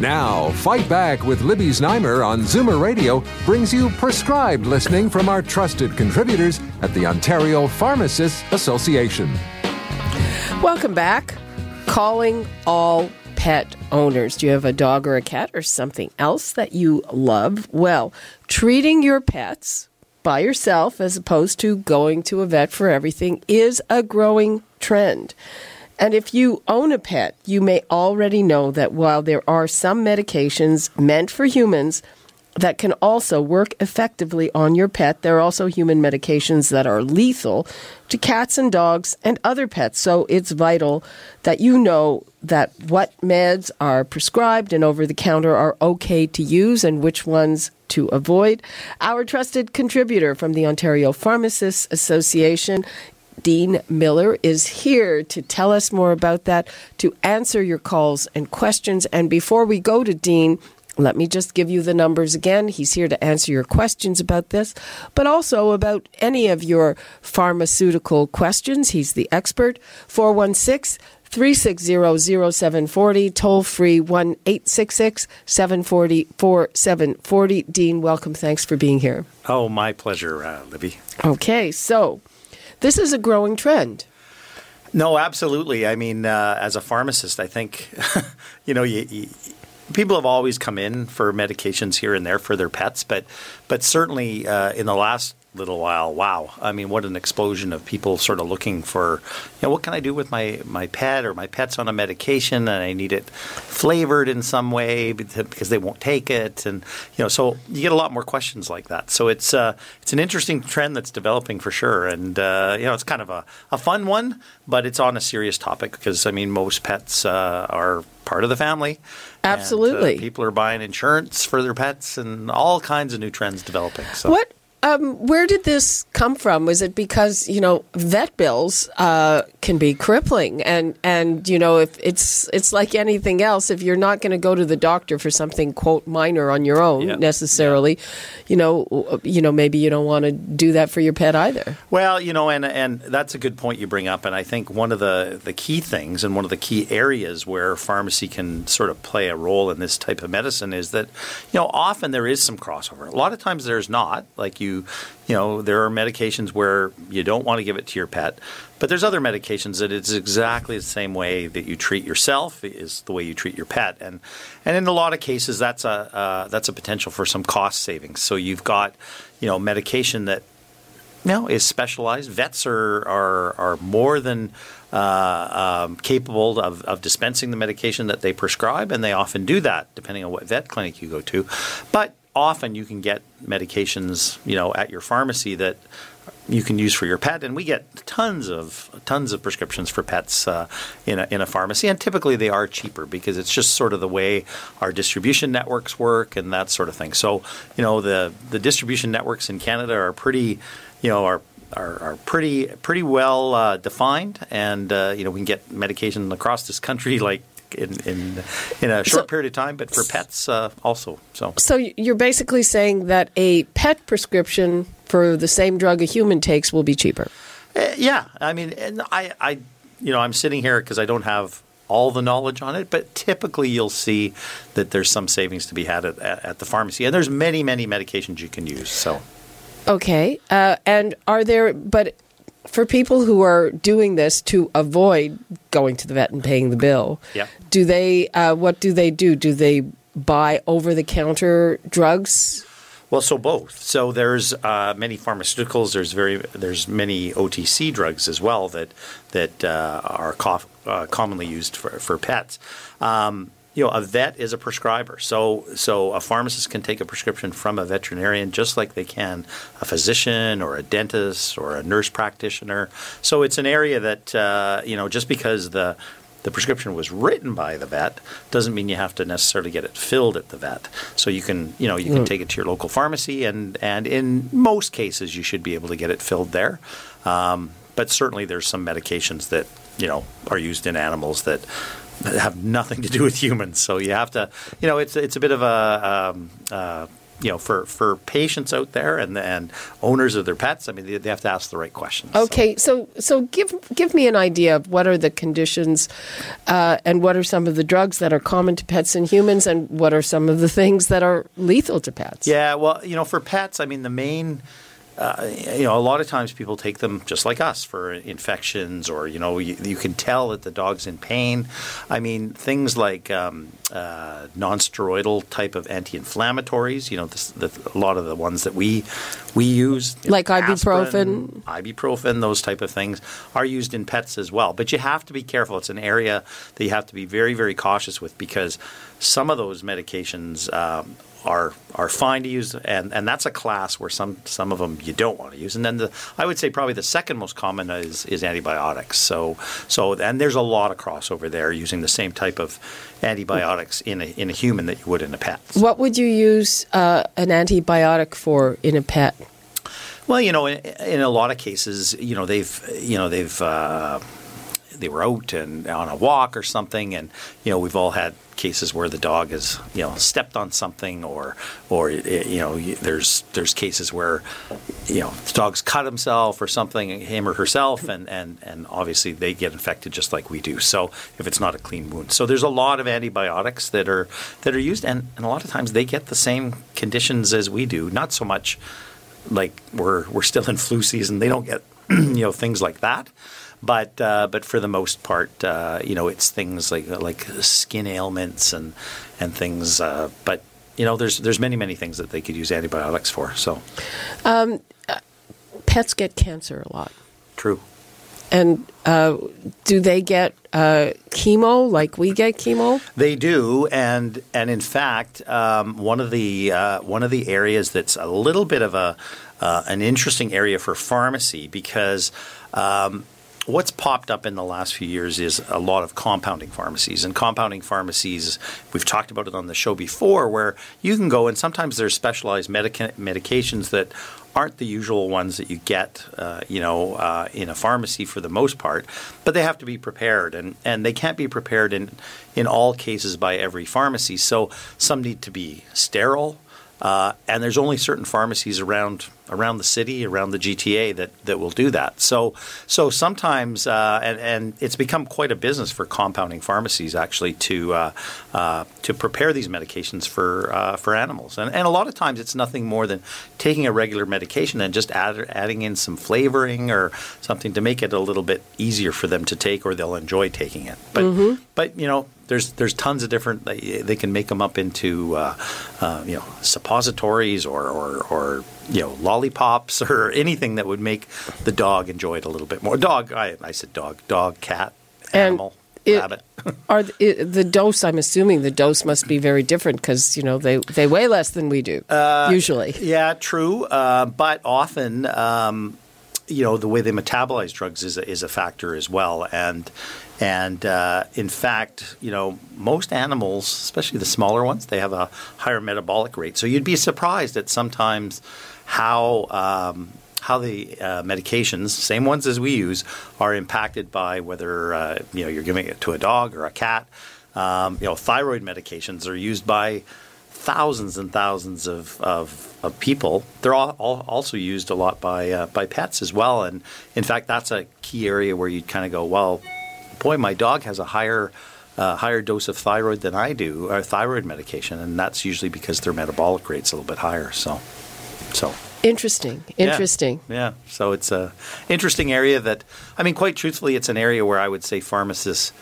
Now, Fight Back with Libby Znaimer on Zoomer Radio brings you prescribed listening from our trusted contributors at the Ontario Pharmacists Association. Welcome back. Calling all pet owners. Do you have a dog or a cat or something else that you love? Well, treating your pets by yourself as opposed to going to a vet for everything is a growing trend. And if you own a pet, you may already know that while there are some medications meant for humans that can also work effectively on your pet, there are also human medications that are lethal to cats and dogs and other pets. So it's vital that you know that what meds are prescribed and over the counter are okay to use and which ones to avoid. Our trusted contributor from the Ontario Pharmacists Association Dean Miller is here to tell us more about that, to answer your calls and questions. And before we go to Dean, let me just give you the numbers again. He's here to answer your questions about this, but also about any of your pharmaceutical questions. He's the expert. 416 360 0740, toll free 1 866 740 4740. Dean, welcome. Thanks for being here. Oh, my pleasure, uh, Libby. Okay, so this is a growing trend. No, absolutely. I mean, uh, as a pharmacist, I think, you know, you, you, people have always come in for medications here and there for their pets, but but certainly uh, in the last little while, wow! I mean, what an explosion of people sort of looking for, you know, what can I do with my my pet or my pet's on a medication and I need it flavored in some way because they won't take it, and you know, so you get a lot more questions like that. So it's uh, it's an interesting trend that's developing for sure, and uh, you know, it's kind of a, a fun one, but it's on a serious topic because I mean, most pets uh, are part of the family. Absolutely, and, uh, people are buying insurance for their pets, and all kinds of new trends developing. So. What um, where did this come from? Was it because you know vet bills uh, can be crippling, and and you know if it's it's like anything else, if you're not going to go to the doctor for something quote minor on your own Yeah. necessarily, you know you know maybe you don't want to do that for your pet either. Well, you know, and and that's a good point you bring up, and I think one of the the key things and one of the key areas where pharmacy can sort of play a role in this type of medicine is that, you know, often there is some crossover. A lot of times there's not. Like you, you know, there are medications where you don't want to give it to your pet, but there's other medications that it's exactly the same way that you treat yourself is the way you treat your pet, and and in a lot of cases that's a uh, that's a potential for some cost savings. So you've got, you know, medication that no, is specialized. Vets are are, are more than uh, um, capable of, of dispensing the medication that they prescribe, and they often do that depending on what vet clinic you go to. But often you can get medications, you know, at your pharmacy that you can use for your pet, and we get tons of tons of prescriptions for pets uh, in a, in a pharmacy, and typically they are cheaper because it's just sort of the way our distribution networks work and that sort of thing. So you know the the distribution networks in Canada are pretty, you know, are are, are pretty pretty well uh, defined, and uh, you know we can get medication across this country like. In, in in a short So- period of time, but for pets uh, also. So So you're basically saying that a pet prescription for the same drug a human takes will be cheaper. Uh, yeah, I mean, and I, I, you know, I'm sitting here because I don't have all the knowledge on it, but typically you'll see that there's some savings to be had at, at, at the pharmacy, and there's many, many medications you can use. So, Okay. Uh, and are there, but for people who are doing this to avoid going to the vet and paying the bill, Yeah. do they, uh, what do they do? Do they buy over the counter drugs? well, so both. So there's uh, many pharmaceuticals. There's very there's many OTC drugs as well that that uh, are co- uh, commonly used for for pets. Um, you know, a vet is a prescriber. So, so a pharmacist can take a prescription from a veterinarian just like they can a physician or a dentist or a nurse practitioner. So it's an area that uh, you know, just because the the prescription was written by the vet doesn't mean you have to necessarily get it filled at the vet. So you can, you know, you can take it to your local pharmacy, and and in most cases you should be able to get it filled there. Um, but certainly there's some medications that you know are used in animals that have nothing to do with humans. So you have to, you know, it's it's a bit of a um, uh, you know, for, for patients out there and and owners of their pets, I mean, they, they have to ask the right questions. Okay, so so give give me an idea of what are the conditions, uh, and what are some of the drugs that are common to pets and humans, and what are some of the things that are lethal to pets? Yeah, well, you know, for pets, I mean, the main uh, you know, a lot of times people take them just like us for infections, or you know, you, you can tell that the dog's in pain. I mean, things like um, uh, non-steroidal type of anti-inflammatories. You know, this, the, a lot of the ones that we we use, like know, ibuprofen, aspirin, ibuprofen, those type of things are used in pets as well. But you have to be careful. It's an area that you have to be very, very cautious with because some of those medications um, are are fine to use, and, and that's a class where some some of them you don't want to use. And then the I would say probably the second most common is is antibiotics. So so and there's a lot of crossover there using the same type of antibiotics in a in a human that you would in a pet. What would you use uh, an antibiotic for in a pet? Well, you know, in, in, a lot of cases, you know they've you know they've. Uh, they were out and on a walk or something, and you know we've all had cases where the dog has you know stepped on something, or or you know there's there's cases where you know the dog's cut himself or something, him or herself, and and and obviously they get infected just like we do. So if it's not a clean wound, so there's a lot of antibiotics that are that are used, and, and a lot of times they get the same conditions as we do. Not so much like we're we're still in flu season; they don't get you know things like that. But uh, but for the most part, uh, you know, it's things like like skin ailments and and things. Uh, but you know, there's there's many many things that they could use antibiotics for. So, um, pets get cancer a lot. True. And uh, do they get uh, chemo like we get chemo? They do, and and in fact, um, one of the uh, one of the areas that's a little bit of a uh, an interesting area for pharmacy because. Um, what's popped up in the last few years is a lot of compounding pharmacies. And compounding pharmacies, we've talked about it on the show before, where you can go and sometimes there's specialized medica- medications that aren't the usual ones that you get, uh, you know, uh, in a pharmacy for the most part, but they have to be prepared, and, and they can't be prepared in in all cases by every pharmacy. So some need to be sterile, uh, and there's only certain pharmacies around around the city, around the GTA that, that will do that. So so sometimes, uh, and, and it's become quite a business for compounding pharmacies actually to uh, uh, to prepare these medications for uh, for animals. And, and a lot of times it's nothing more than taking a regular medication and just add, adding in some flavoring or something to make it a little bit easier for them to take, or they'll enjoy taking it. But mm-hmm. but you know there's there's tons of different. They, they can make them up into uh, uh, you know suppositories or, or, or you know lollipops or anything that would make the dog enjoy it a little bit more. Dog, I, I said dog, dog, cat, animal. It, rabbit. are the, the, dose? I'm assuming the dose must be very different because you know they they weigh less than we do uh, usually. Yeah, true. Uh, but often, um, you know, the way they metabolize drugs is a, is a factor as well. And and uh, in fact, you know, most animals, especially the smaller ones, they have a higher metabolic rate. So you'd be surprised at sometimes how um, how the uh, medications, same ones as we use, are impacted by whether uh, you know you're giving it to a dog or a cat. Um, you know, thyroid medications are used by thousands and thousands of, of, of people. They're all, all, also used a lot by uh, by pets as well. And in fact, that's a key area where you'd kind of go, well, boy, my dog has a higher uh, higher dose of thyroid than I do, or thyroid medication, and that's usually because their metabolic rate's a little bit higher. So, so interesting, interesting. Yeah, yeah. so it's a interesting area that I mean, quite truthfully, it's an area where I would say pharmacists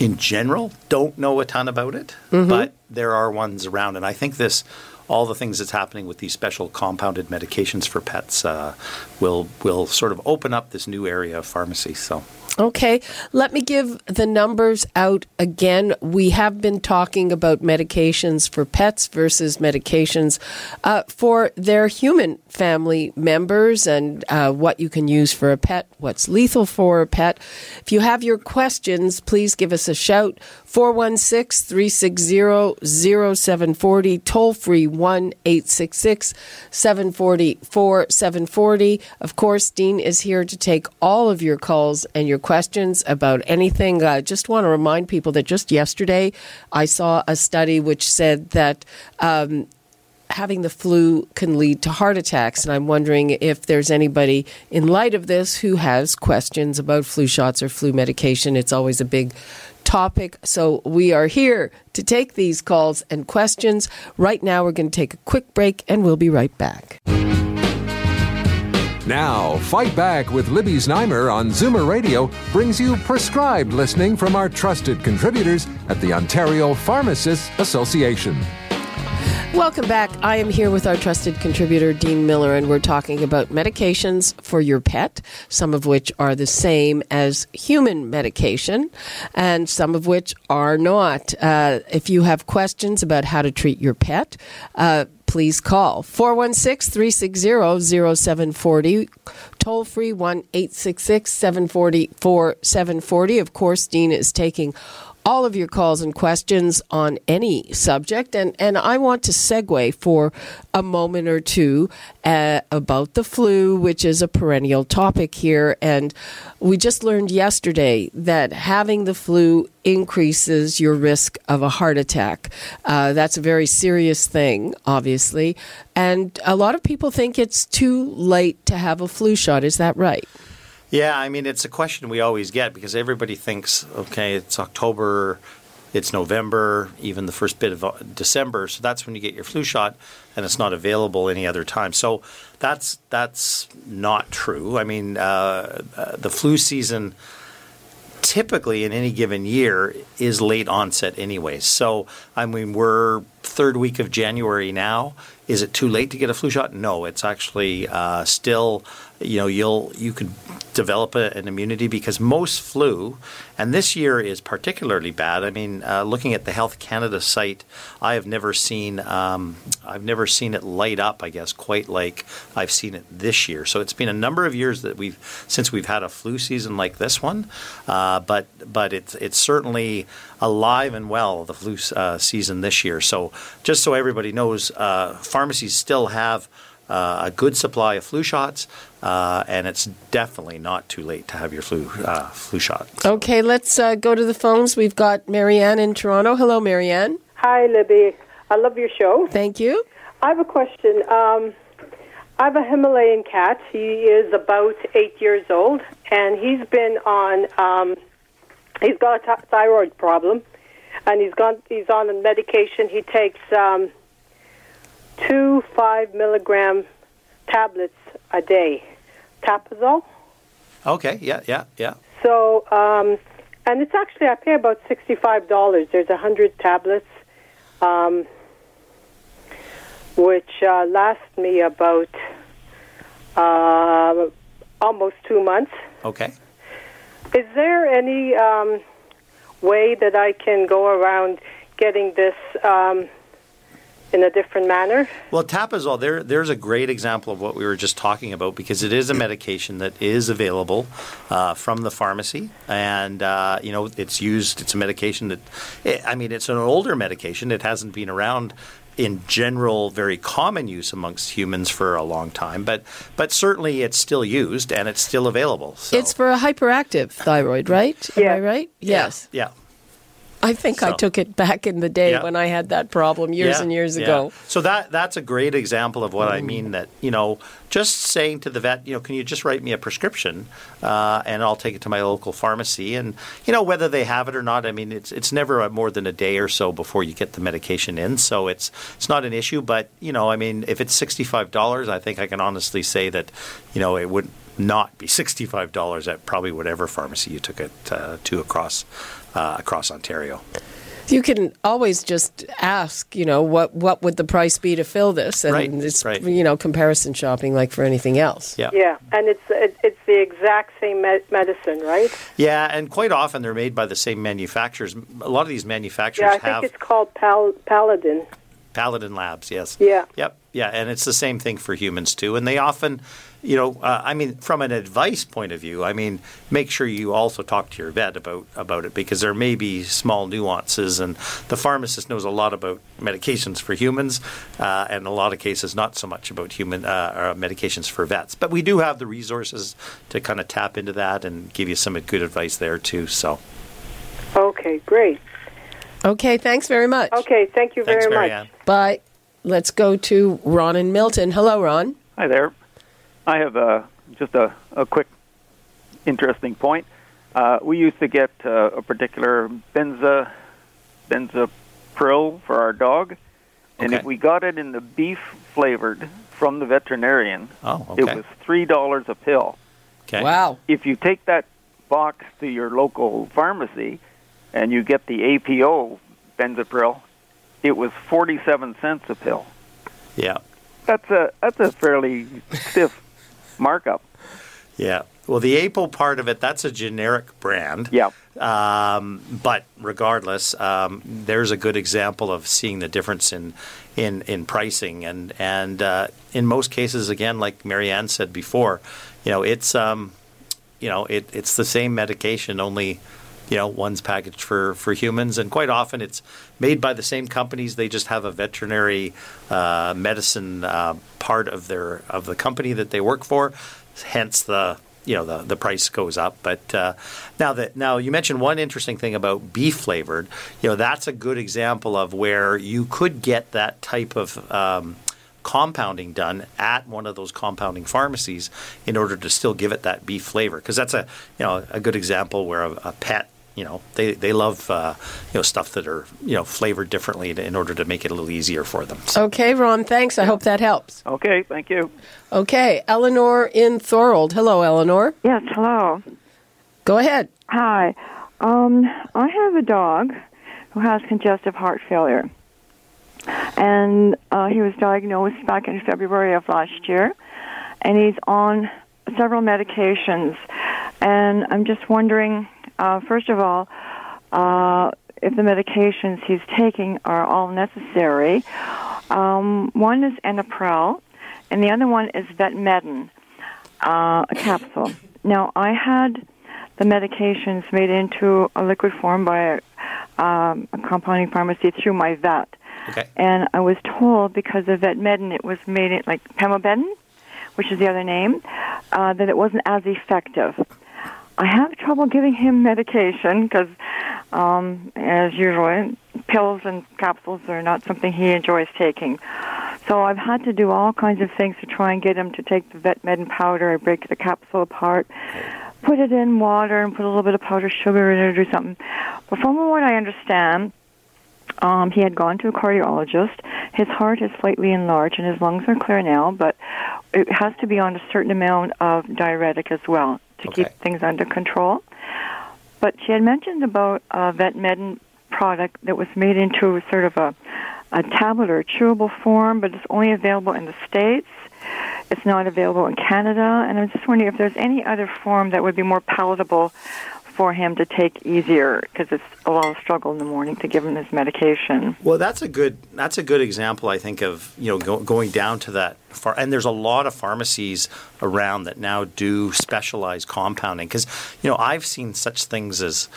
in general don't know a ton about it, mm-hmm. but there are ones around, and I think this all the things that's happening with these special compounded medications for pets uh, will will sort of open up this new area of pharmacy. So Okay, let me give the numbers out again. We have been talking about medications for pets versus medications uh, for their human family members and uh, what you can use for a pet, what's lethal for a pet. If you have your questions, please give us a shout 416 360 0740, toll free 1 866 740 4740. Of course, Dean is here to take all of your calls and your questions about anything. I just want to remind people that just yesterday I saw a study which said that. Um, having the flu can lead to heart attacks. And I'm wondering if there's anybody in light of this who has questions about flu shots or flu medication. It's always a big topic. So we are here to take these calls and questions. Right now, we're going to take a quick break and we'll be right back. Now, Fight Back with Libby Znaimer on Zoomer Radio brings you prescribed listening from our trusted contributors at the Ontario Pharmacists Association. Welcome back. I am here with our trusted contributor, Dean Miller, and we're talking about medications for your pet, some of which are the same as human medication, and some of which are not. Uh, if you have questions about how to treat your pet, uh, please call 416 360 0740. Toll free 1 866 740 4740. Of course, Dean is taking all of your calls and questions on any subject. And, and I want to segue for a moment or two uh, about the flu, which is a perennial topic here. And we just learned yesterday that having the flu increases your risk of a heart attack. Uh, that's a very serious thing, obviously. And a lot of people think it's too late to have a flu shot. Is that right? Yeah, I mean, it's a question we always get because everybody thinks, okay, it's October, it's November, even the first bit of uh, December, so that's when you get your flu shot, and it's not available any other time. So that's that's not true. I mean, uh, uh, the flu season typically in any given year is late onset anyways. So I mean, we're third week of January now. Is it too late to get a flu shot? No, it's actually uh, still you know you'll you could develop a, an immunity because most flu, and this year is particularly bad. I mean, uh, looking at the Health Canada site, I have never seen um, I've never seen it light up. I guess quite like I've seen it this year. So it's been a number of years that we've since we've had a flu season like this one, uh, but but it's it's certainly alive and well the flu uh, season this year. So just so everybody knows, uh, pharmacies still have uh, a good supply of flu shots, uh, and it's definitely not too late to have your flu uh, flu shot. So. Okay, let's uh, go to the phones. We've got Marianne in Toronto. Hello, Marianne. Hi, Libby. I love your show. Thank you. I have a question. Um, I have a Himalayan cat. He is about eight years old, and he's been on. Um, he's got a thyroid problem, and he's gone. He's on a medication. He takes. Um, two five milligram tablets a day, Tapazole. Okay. Yeah. Yeah. Yeah. So, um, and it's actually I pay about sixty five dollars. There's a hundred tablets, um, which uh, last me about uh, almost two months. Okay. Is there any um, way that I can go around getting this? In a different manner. Well, Tapazole, there, there's a great example of what we were just talking about because it is a medication that is available uh, from the pharmacy, and uh, you know it's used. It's a medication that, it, I mean, it's an older medication. It hasn't been around in general very common use amongst humans for a long time, but but certainly it's still used and it's still available. So. It's for a hyperactive thyroid, right? Yeah. Am I right? Yes. Yeah. I think I took it back in the day Yeah. when I had that problem years Yeah, and years yeah. ago. So that that's a great example of what I mean. That you know, just saying to the vet, you know, can you just write me a prescription, uh, and I'll take it to my local pharmacy, and you know whether they have it or not. I mean, it's it's never more than a day or so before you get the medication in, so it's it's not an issue. But you know, I mean, if it's sixty five dollars, I think I can honestly say that, you know, it would not be sixty five dollars at probably whatever pharmacy you took it uh, to across uh, across Ontario. You can always just ask, you know, what what would the price be to fill this, and Right, it's right. you know comparison shopping like for anything else. Yeah. Yeah, and it's it, it's the exact same me- medicine, right? Yeah, and quite often they're made by the same manufacturers. A lot of these manufacturers Yeah, I think have it's called Pal- Paladin. Paladin Labs, yes. Yeah. Yep. Yeah, and it's the same thing for humans too. And they often, you know, uh, I mean, from an advice point of view, I mean, make sure you also talk to your vet about about it because there may be small nuances, and the pharmacist knows a lot about medications for humans, uh, and a lot of cases, not so much about human uh, or medications for vets. But we do have the resources to kind of tap into that and give you some good advice there too. So, Okay, great. Okay, thanks very much. Okay, thank you thanks, very much. Bye. Let's go to Ron and Milton. Hello, Ron. Hi there. I have uh, just a, a quick, interesting point. Uh, we used to get uh, a particular benza, benazepril for our dog, and Okay. if we got it in the beef flavored from the veterinarian, Oh, it was three dollars a pill. Okay. Wow. If you take that box to your local pharmacy, and you get the APO benazepril, it was forty-seven cents a pill. Yeah. That's a that's a fairly stiff markup. Yeah. Well, the Apo part of it, that's a generic brand. Yeah. Um, but regardless, um, there's a good example of seeing the difference in in, in pricing, and and uh, in most cases, again, like Marianne said before, you know, it's um, you know, it, it's the same medication, only you know, one's packaged for for humans, and quite often it's made by the same companies. They just have a veterinary uh, medicine uh, part of their of the company that they work for, hence the you know the, the price goes up. But uh, now that now you mentioned one interesting thing about beef flavored, you know that's a good example of where you could get that type of um, compounding done at one of those compounding pharmacies in order to still give it that beef flavor because that's a you know a good example where a, a pet you know they, they love uh, you know stuff that are you know flavored differently in order to make it a little easier for them. So, Okay, Ron, thanks. I hope that helps. Okay, thank you. Okay, Eleanor in Thorold. Hello, Eleanor. Yes, hello. Go ahead. Hi. Um, I have a dog who has congestive heart failure. And uh, he was diagnosed back in February of last year. And he's on several medications. And I'm just wondering, uh, first of all, uh, if the medications he's taking are all necessary. Um, one is Enalapril, and the other one is Vetmedin, uh, a capsule. Now, I had the medications made into a liquid form by a, um, a compounding pharmacy through my vet. okay. And I was told because of Vetmedin, it was made in like Pimobendan, which is the other name, uh, that it wasn't as effective. I have trouble giving him medication because, um, as usual, pills and capsules are not something he enjoys taking. So I've had to do all kinds of things to try and get him to take the Vetmedin powder. I break the capsule apart, put it in water, and put a little bit of powdered sugar in it or something. But from what I understand, um, he had gone to a cardiologist. His heart is slightly enlarged and his lungs are clear now, but it has to be on a certain amount of diuretic as well to Okay. keep things under control. But she had mentioned about a Vetmedin product that was made into sort of a, a tablet or a chewable form, but it's only available in the States. It's not available in Canada, and I'm just wondering if there's any other form that would be more palatable for him to take easier because it's a lot of struggle in the morning to give him this medication. Well, that's a good that's a good example, I think, of you know go, going down to that far. And there's a lot of pharmacies around that now do specialized compounding because you know I've seen such things as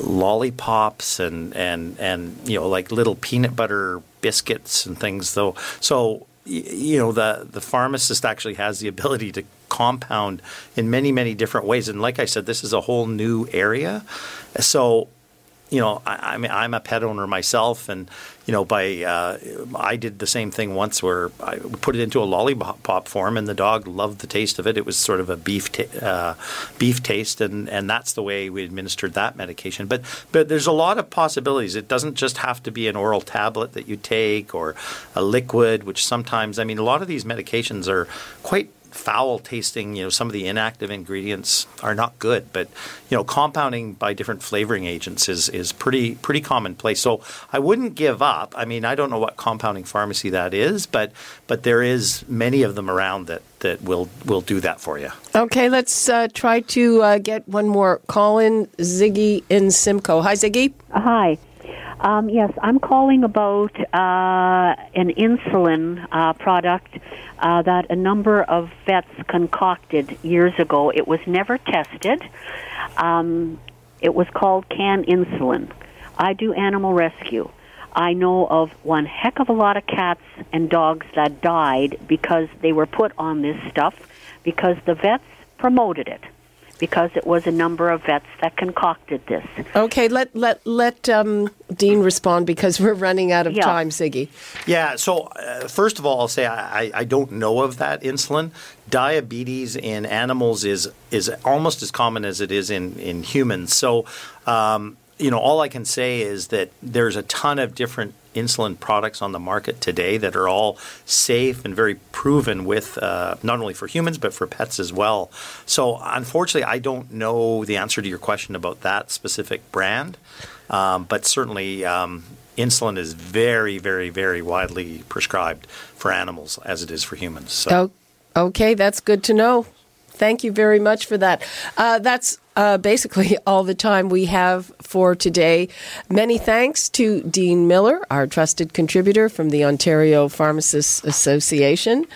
lollipops and and and you know like little peanut butter biscuits and things. Though, so you know the the pharmacist actually has the ability to compound in many many different ways. And like I said, this is a whole new area. So you know, I, I mean, I'm a pet owner myself, and you know, by uh, I did the same thing once where I put it into a lollipop form, and the dog loved the taste of it. It was sort of a beef ta- uh, beef taste, and, and that's the way we administered that medication. But but there's a lot of possibilities. It doesn't just have to be an oral tablet that you take or a liquid, which sometimes I mean, a lot of these medications are quite foul tasting. You know, some of the inactive ingredients are not good, but you know, compounding by different flavoring agents is is pretty pretty commonplace. So I wouldn't give up. I mean, I don't know what compounding pharmacy that is, but but there is many of them around that that will will do that for you. Okay, let's uh, try to uh, get one more call in. Ziggy in Simcoe. Hi, Ziggy. Hi. Um, yes, I'm calling about uh, an insulin uh, product uh, that a number of vets concocted years ago. It was never tested. Um, it was called Caninsulin. I do animal rescue. I know of one heck of a lot of cats and dogs that died because they were put on this stuff because the vets promoted it because it was a number of vets that concocted this. Okay, let let let um, Dean respond because we're running out of Yeah. time, Ziggy. Yeah. So uh, first of all, I'll say I, I- I don't know of that insulin. Diabetes in animals is is almost as common as it is in in humans. So. Um, you know, all I can say is that there's a ton of different insulin products on the market today that are all safe and very proven with uh, not only for humans but for pets as well. So, unfortunately, I don't know the answer to your question about that specific brand, um, but certainly um, insulin is very, very, very widely prescribed for animals as it is for humans. So. Okay, that's good to know. Thank you very much for that. Uh, that's uh, basically all the time we have for today. Many thanks to Dean Miller, our trusted contributor from the Ontario Pharmacists Association.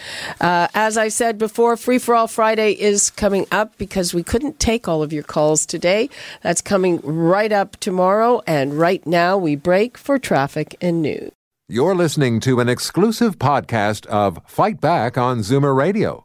Uh, as I said before, Free for All Friday is coming up because we couldn't take all of your calls today. That's coming right up tomorrow. And right now, we break for traffic and news. You're listening to an exclusive podcast of Fight Back on Zoomer Radio,